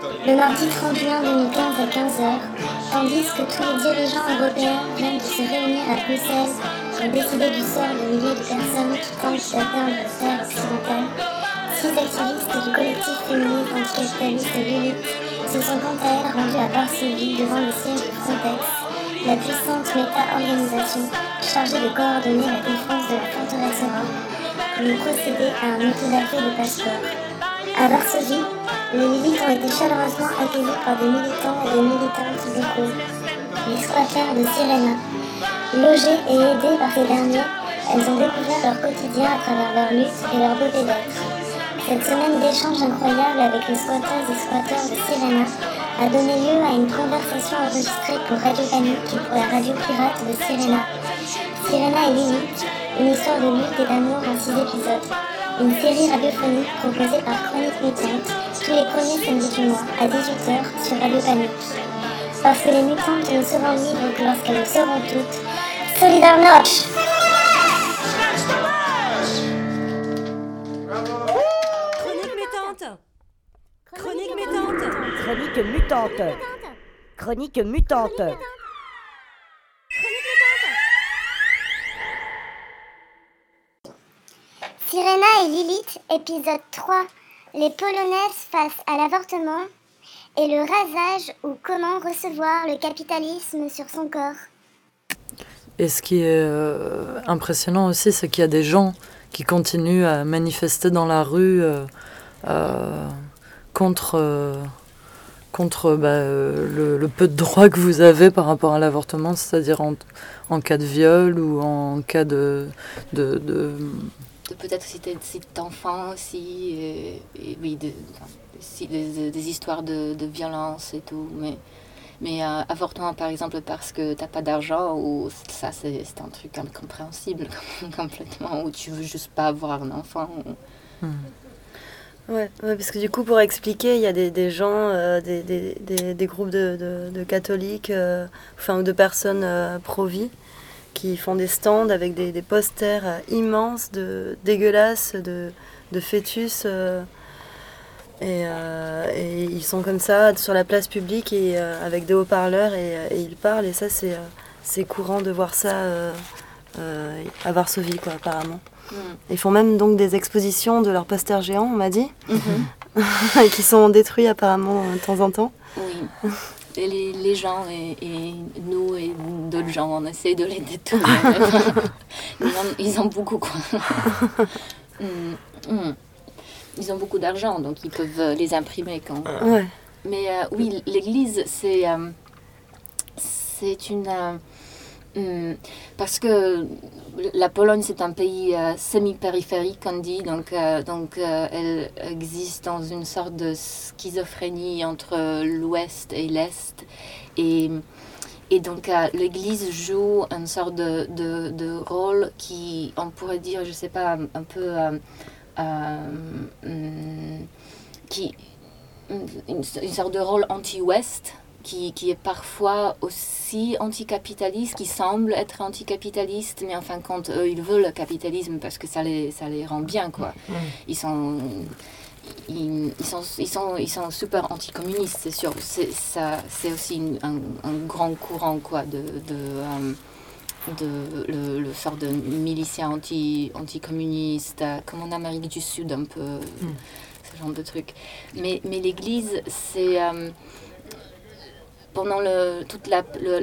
Le mardi 31 2015 à 15h, tandis que tous les dirigeants européens viennent de se réunir à Bruxelles pour décider du sort de milliers de personnes qui tentent d'atteindre la terre occidentale, six activistes du collectif féministe anticapitaliste Lilith se sont quant à elles rendus à Varsovie devant le siège de Frontex, la puissante méta-organisation chargée de coordonner la défense de la forteresse Europe, pour procéder à un autodafé de passeport. À Varsovie, les Lilith ont été chaleureusement accueillis par des militants et des militantes locaux. Les squatters de Sirena. Logées et aidées par ces derniers, elles ont découvert leur quotidien à travers leur lutte et leur beauté d'être. Cette semaine d'échanges incroyables avec les squatters et squatteurs de Sirena a donné lieu à une conversation enregistrée pour Radio Panique et pour la radio pirate de Sirena. Sirena et Lilith, une histoire de lutte et d'amour en six épisodes. Une série radiophonique proposée par Chronique Mutante tous les premiers samedis du mois à 18h sur Radio Panique. Parce que les mutantes ne seront libres que lorsqu'elles le seront toutes. Solidar Notch Chronique mutante Chronique mutante Chronique mutante. Chronique mutante. Sirena et Lilith, épisode 3. Les Polonaises face à l'avortement et le rasage ou comment recevoir le capitalisme sur son corps. Et ce qui est euh, impressionnant aussi, c'est qu'il y a des gens qui continuent à manifester dans la rue euh, euh, contre, contre bah, le, peu de droits que vous avez par rapport à l'avortement, c'est-à-dire en, cas de viol ou en cas de peut-être citer cet enfant aussi, et, et oui, de- si- des, histoires de, violence et tout, mais, mais euh, avortement par exemple parce que t'as pas d'argent, ou ça c'est un truc incompréhensible complètement, ou tu veux juste pas avoir un enfant. ou- Ouais, ouais, parce que du coup, pour expliquer, il y a des, gens, euh, des, des, groupes de, catholiques, euh, enfin, de personnes euh, pro-vie, qui font des stands avec des, des posters euh, immenses, de, dégueulasses, de, de fœtus. euh, et, euh, et ils sont comme ça sur la place publique et euh, avec des haut-parleurs et, et ils parlent. Et ça, c'est c'est courant de voir ça à Varsovie, quoi, apparemment. Mm. Ils font même donc des expositions de leurs posters géants, on m'a dit, Mhm. qui sont détruits apparemment de temps en temps. Oui. Les, les gens et, et nous et d'autres gens, on essaie de les détourner. ils, ont, ils ont beaucoup quoi. Mm, mm. Ils ont beaucoup d'argent, donc ils peuvent euh, les imprimer quand. Ouais. Mais euh, oui, l'Église, c'est euh, c'est une euh, hum, parce que la Pologne c'est un pays euh, semi-périphérique, on dit, donc euh, euh, elle existe dans une sorte de schizophrénie entre l'Ouest et l'Est. Et donc l'Église joue une sorte de, de, rôle qui, on pourrait dire, je sais pas, un, peu hum, qui une sorte de rôle anti-Ouest qui, qui est parfois aussi anticapitaliste, qui semble être anticapitaliste, mais en fin de compte, eux, ils veulent le capitalisme parce que ça les, ça les rend bien, quoi. Ils sont... Ils, ils sont, ils, sont, ils sont super anticommunistes, c'est sûr. C'est, ça, c'est aussi une- un, un grand courant quoi, de, de, euh, de le, le sort de milicien anti, anticommuniste, euh, comme en Amérique du Sud, un peu ce genre de truc. Mais, mais l'Église, c'est euh, pendant toute la,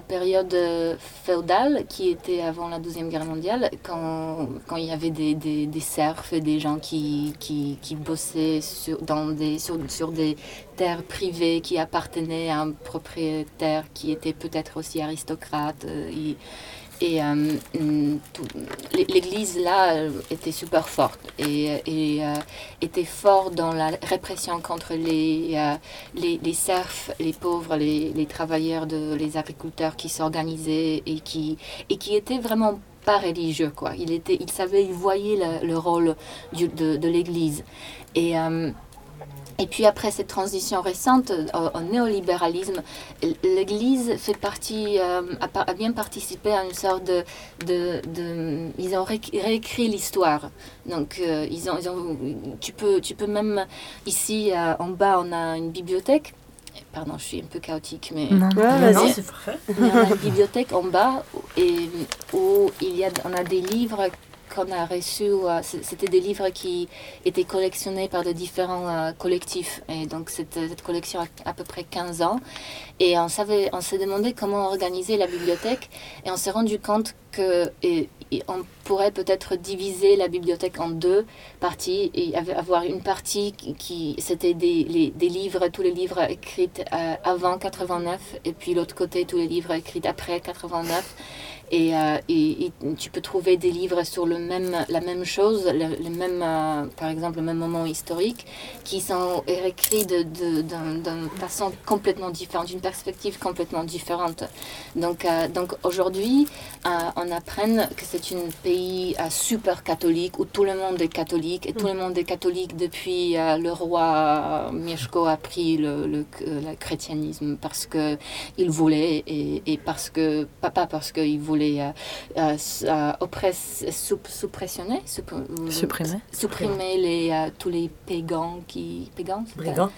période euh, féodale qui était avant la Deuxième Guerre mondiale, quand, quand il y avait des, des, des serfs des gens qui, qui, qui bossaient sur, dans des, sur, sur des terres privées qui appartenaient à un propriétaire qui était peut-être aussi aristocrate. euh, et euh, l'Église là euh, était super forte et, euh, était fort dans la répression contre les, les, serfs, les pauvres, les, travailleurs, de, les agriculteurs qui s'organisaient et qui, et qui étaient vraiment pas religieux. Quoi. Il, était, il savait, il voyait le, le rôle de, de l'Église. Et puis après cette transition récente au, au néolibéralisme, l'Église fait partie, euh, a, bien participé à une sorte de, de, de- ils ont ré- réécrit l'histoire. Donc euh, ils ont, ils ont, tu peux, tu peux même ici euh, en bas on a une bibliothèque. Pardon, je suis un peu chaotique, mais Non, Ouais, Non, vas-y. non, c'est parfait. il y a une bibliothèque en bas et où il y a, on a des livres qu'on a reçus. euh, C'était des livres qui étaient collectionnés par de différents euh, collectifs. Et donc cette, collection a à peu près 15 ans. Et on savait, on s'est demandé comment organiser la bibliothèque. Et on s'est rendu compte que on pourrait peut-être diviser la bibliothèque en deux parties et av- avoir une partie qui, qui- c'était des livres, tous les livres écrits euh, avant 89 et puis l'autre côté tous les livres écrits après 89 et, euh, et- et tu peux trouver des livres sur le même, la même chose, le, le euh, par exemple le même moment historique qui sont écrits de, de, d'un- d'une façon complètement différente, d'une perspective complètement différente. Donc, euh, donc aujourd'hui, on apprend que c'est un pays super catholique où tout le monde est catholique et tout le monde est catholique depuis le roi Mieszko a pris le, le, le chrétianisme parce que il voulait et, et parce que pas parce qu'il voulait euh, euh, s- euh, oppress- sup- suppressionner sup- euh, Supprimer. supprimer les euh, tous les pagans qui ça? Brigand.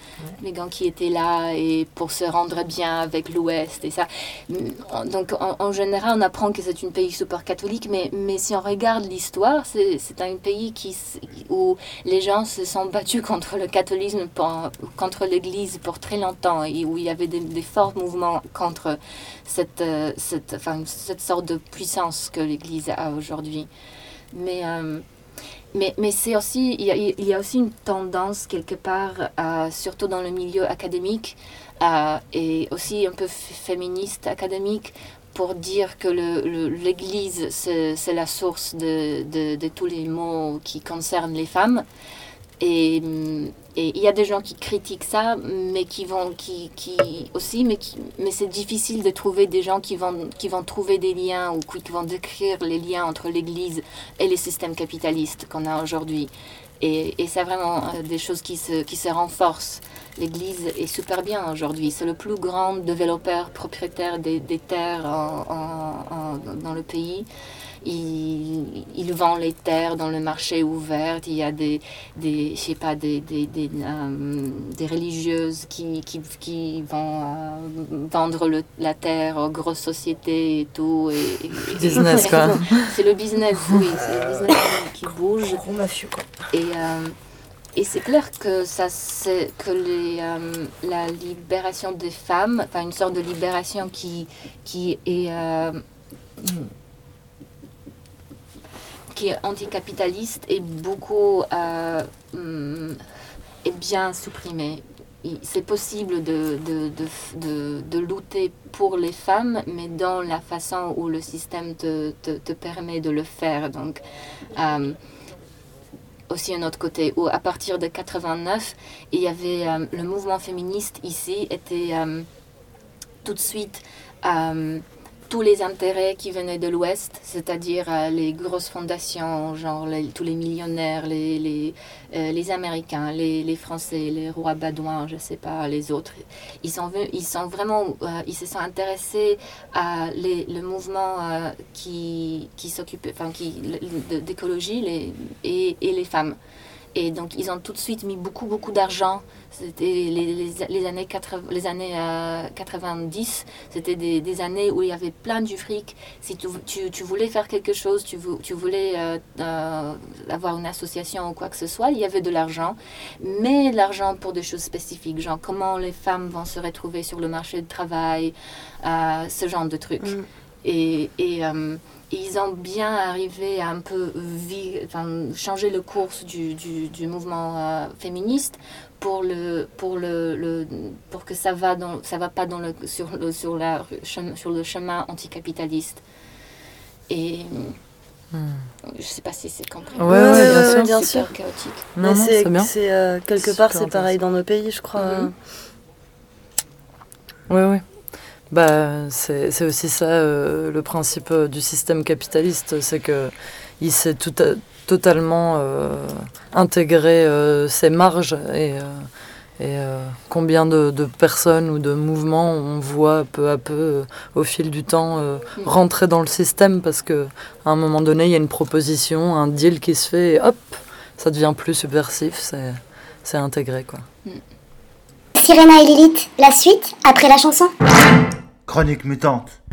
les gens qui étaient là et pour se rendre bien avec l'Ouest et ça. Donc en, en général, on apprend que c'est un pays super catholique, mais, mais si on regarde l'histoire, c'est c'est un pays qui, s- où les gens se sont battus contre le catholisme, pour- contre l'Église pour très longtemps et où il y avait des, des forts mouvements contre cette, euh, cette, enfin, cette sorte de puissance que l'Église a aujourd'hui. Mais... euh, mais, mais c'est aussi, il y, a, aussi une tendance quelque part, euh, surtout dans le milieu académique euh, et aussi un peu féministe académique, pour dire que l'Église, c'est la source de, de tous les maux qui concernent les femmes. Et, il y a des gens qui critiquent ça, mais qui vont, qui, qui aussi, mais, qui- mais c'est difficile de trouver des gens qui vont, qui vont trouver des liens ou qui vont décrire les liens entre l'Église et les systèmes capitalistes qu'on a aujourd'hui. Et, c'est vraiment euh, des choses qui se, qui se renforcent. L'Église est super bien aujourd'hui. C'est le plus grand développeur propriétaire des, terres dans le pays. Il vend les terres dans le marché ouvert. Il y a des, des je sais pas, des, des, des, euh, des religieuses qui, qui, qui vont euh, vendre le- la terre aux grosses sociétés et tout. Et, et- Business, quoi. C'est le business, oui. C'est le business qui bouge. Gros mafieux, quoi. Et, euh, et c'est clair que, ça, c'est, que les, euh, la libération des femmes, enfin une sorte de libération qui, qui est. euh, qui est anticapitaliste est beaucoup euh, hum, est bien supprimée. Il- C'est possible de, de, de, de, lutter pour les femmes, mais dans la façon où le système te, te, te permet de le faire. Donc, euh, aussi un autre côté où à partir de 89 il y avait euh, le mouvement féministe ici était tout de suite tous les intérêts qui venaient de l'Ouest, c'est-à-dire euh, les grosses fondations, genre tous les millionnaires, les, les, euh, les Américains, les, les Français, les rois badouins, je sais pas, les autres. Ils sont, ils sont vraiment, euh, ils se sont intéressés à les, le mouvement qui, qui s'occupait, d'écologie et, et les femmes. Et donc, ils ont tout de suite mis beaucoup, beaucoup d'argent. C'était les, les, les années, 80, les années euh, 90, c'était des, des années où il y avait plein du fric. Si tu, tu, tu voulais faire quelque chose, tu, tu voulais euh, euh, avoir une association ou quoi que ce soit, il y avait de l'argent. Mais l'argent pour des choses spécifiques, genre comment les femmes vont se retrouver sur le marché du travail, euh, ce genre de trucs. Mm. Et, et, euh, ils ont bien arrivé à un peu enfin, changer le cours du, du, du mouvement euh, féministe pour, le, pour, le, le- pour que ça va, dans, ça va pas dans le, sur, le, sur, la, sur le chemin anticapitaliste. Et je sais pas si c'est compris. Hmm. Ouais, ouais, bien sûr. bien Super sûr. chaotique. Non, Mais non, c'est euh, quelque part c'est pareil dans nos pays, je crois. Mhm. Ouais, ouais. Bah, c'est aussi ça euh, le principe euh, du système capitaliste, c'est que il tout, à- totalement euh, intégrer euh, ces marges et, euh, et euh, combien de, de personnes ou de mouvements on voit peu à peu euh, au fil du temps euh, Mm. rentrer dans le système parce que à un moment donné il y a une proposition, un deal qui se fait et hop, ça devient plus subversif, c'est c'est intégré quoi. Sirena et Lilith, la suite après la chanson? Chronique mutante.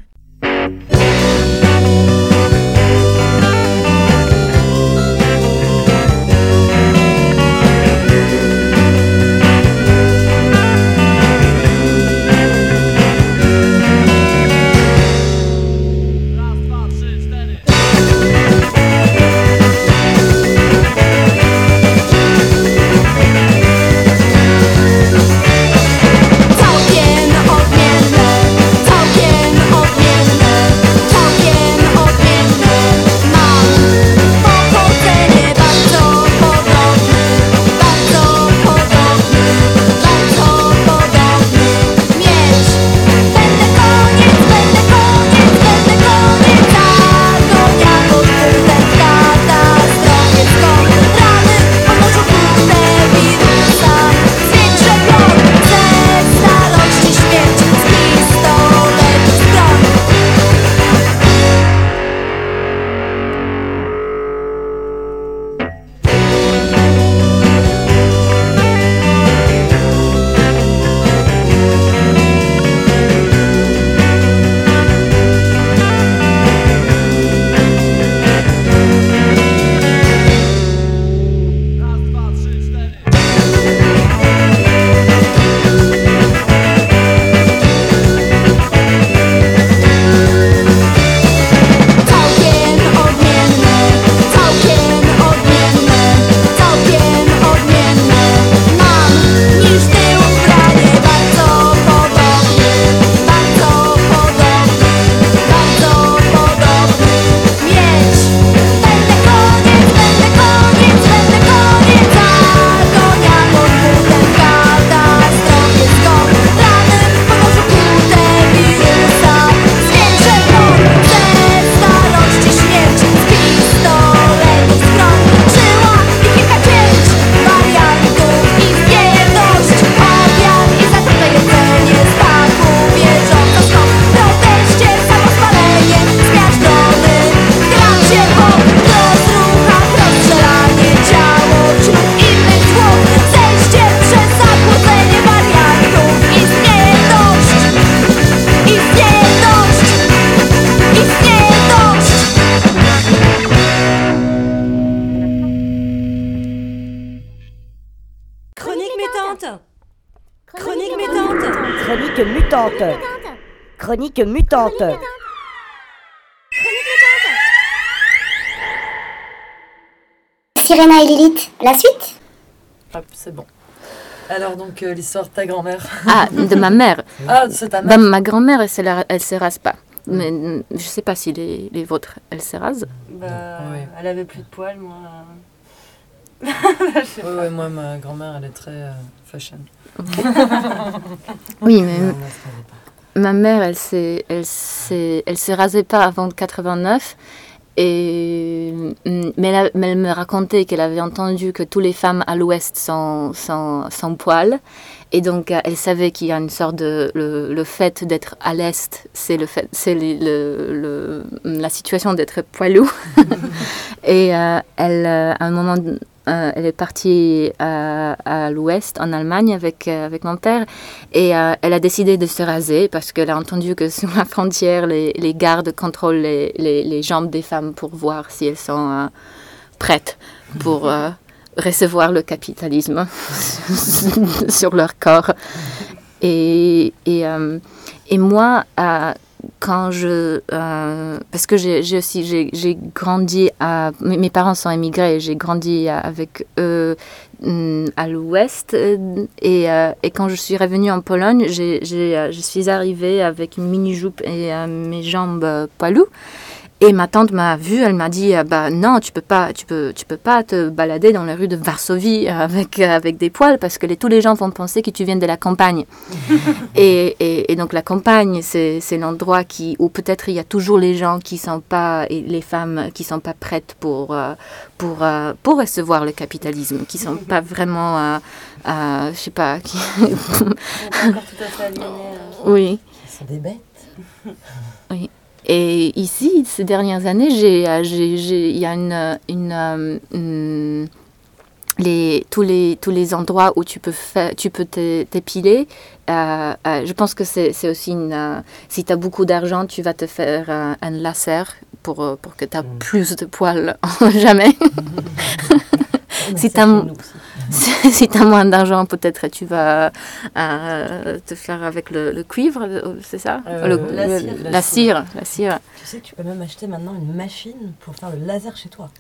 Mutante. Chronique mutante. Sirena et Lilith, la suite Hop, c'est bon. Alors donc euh, l'histoire de ta grand-mère. Ah, de ma mère. Ah, c'est ta Bah, mère. ma grand-mère, elle, elle se rase pas. Mais mm, je sais pas si les, les vôtres, elles se rasent. Bah, Oui. Elle avait plus de poils, moi. Oui, oui, moi ma grand-mère elle est très euh, fashion. Oui, mais Non, ma mère, elle s'est, elle s'est, elle s'est rasée pas avant 89. Et, mm, mais, elle, a- mais elle me racontait qu'elle avait entendu que toutes les femmes à l'ouest sont sans, sans poils. Et donc, euh, elle savait qu'il y a une sorte de. Le, le fait d'être à l'est, c'est, le fait, c'est le, le- le- la situation d'être poilou. et euh, elle, à un moment, euh, elle est partie à, à l'ouest, en Allemagne, avec, euh, avec mon père. Et euh, elle a décidé de se raser parce qu'elle a entendu que sur la frontière, les, les gardes contrôlent les, les- jambes des femmes pour voir si elles sont euh, prêtes pour euh, recevoir le capitalisme sur leur corps. Et, et, euh, moi, euh, quand je... euh, parce que j'ai aussi... J'ai grandi à... Mes parents sont émigrés, j'ai grandi avec eux hum, à l'ouest. Et, euh, et quand je suis revenue en Pologne, j'ai, euh, je suis arrivée avec une mini-jupe et euh, mes jambes poilues. Et ma tante m'a vue, elle m'a dit, euh, bah non, tu peux pas, tu peux, tu peux pas te balader dans les rues de Varsovie avec, euh, avec des poils parce que les, tous les gens vont penser que tu viens de la campagne. et, et, et donc la campagne, c'est c'est l'endroit qui, où peut-être il y a toujours les gens qui sont pas, et les femmes qui sont pas prêtes pour, euh, pour, euh, pour recevoir le capitalisme, qui sont pas vraiment, euh, euh, je sais pas, qui... Encore tout à fait aliéné. oui. Ce sont des bêtes. Et ici, ces dernières années, euh, il y a une, euh, une, une- les, tous, les, tous les endroits où tu peux, faire, tu peux t'épiler. euh, euh, je pense que c'est, aussi une. euh, si tu as beaucoup d'argent, tu vas te faire un laser pour, pour que tu aies Mm. plus de poils jamais. Si t'as m- si tu as moins d'argent, peut-être tu vas euh, te faire avec le, le cuivre, euh, c'est ça Euh, Le- la le- cire. la cire. La cire. Tu sais que tu peux même acheter maintenant une machine pour faire le laser chez toi.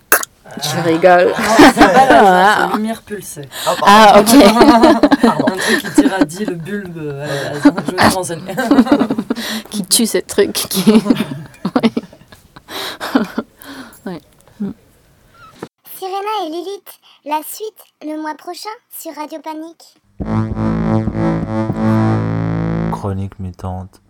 Tu rigoles. C'est pas laser, c'est lumière pulsée. Ah, ok. Un truc qui tire à 10 le bulbe à. Je qui tue ce truc. Qui... Sirena et Lilith, la suite le mois prochain sur Radio Panique. Chronique mutante.